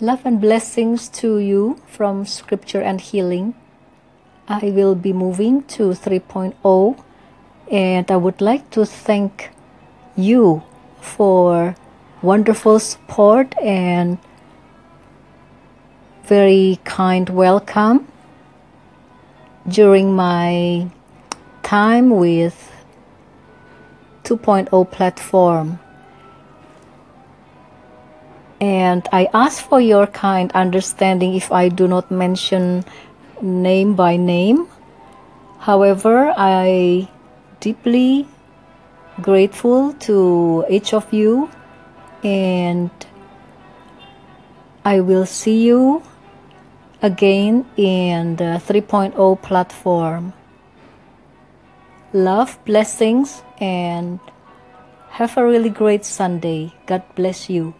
Love and blessings to you from Scripture and Healing. I will be moving to 3.0 and I would like to thank you for wonderful support and very kind welcome during my time with 2.0 platform. And I ask for your kind understanding if I do not mention name by name. However, I deeply grateful to each of you and I will see you again in the 3.0 platform. Love, blessings, and have a really great Sunday. God bless you.